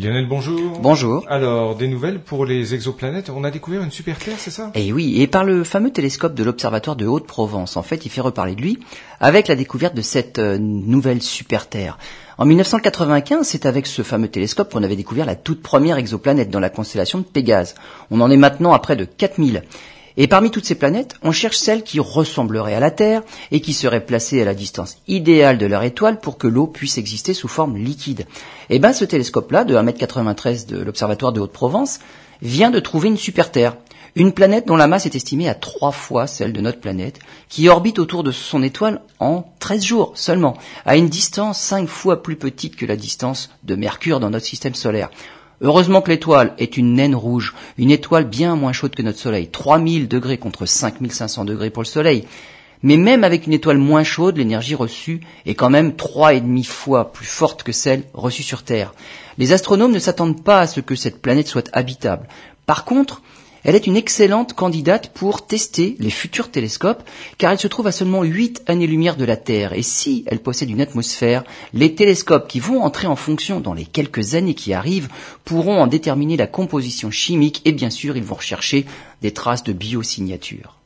Lionel, bonjour. Bonjour. Alors, des nouvelles pour les exoplanètes. On a découvert une super Terre, c'est ça? Et oui, et par le fameux télescope de l'Observatoire de Haute-Provence. En fait, il fait reparler de lui avec la découverte de cette euh, nouvelle super Terre. En 1995, c'est avec ce fameux télescope qu'on avait découvert la toute première exoplanète dans la constellation de Pégase. On en est maintenant à près de 4000. Et parmi toutes ces planètes, on cherche celle qui ressemblerait à la Terre et qui serait placée à la distance idéale de leur étoile pour que l'eau puisse exister sous forme liquide. Et eh ben, ce télescope-là, de 1m93 de l'Observatoire de Haute-Provence, vient de trouver une super Terre. Une planète dont la masse est estimée à trois fois celle de notre planète, qui orbite autour de son étoile en 13 jours seulement, à une distance cinq fois plus petite que la distance de Mercure dans notre système solaire. Heureusement que l'étoile est une naine rouge, une étoile bien moins chaude que notre Soleil, 3000 degrés contre 5500 degrés pour le Soleil. Mais même avec une étoile moins chaude, l'énergie reçue est quand même trois et demi fois plus forte que celle reçue sur Terre. Les astronomes ne s'attendent pas à ce que cette planète soit habitable. Par contre, elle est une excellente candidate pour tester les futurs télescopes, car elle se trouve à seulement 8 années-lumière de la Terre. Et si elle possède une atmosphère, les télescopes qui vont entrer en fonction dans les quelques années qui arrivent pourront en déterminer la composition chimique et bien sûr ils vont rechercher des traces de biosignature.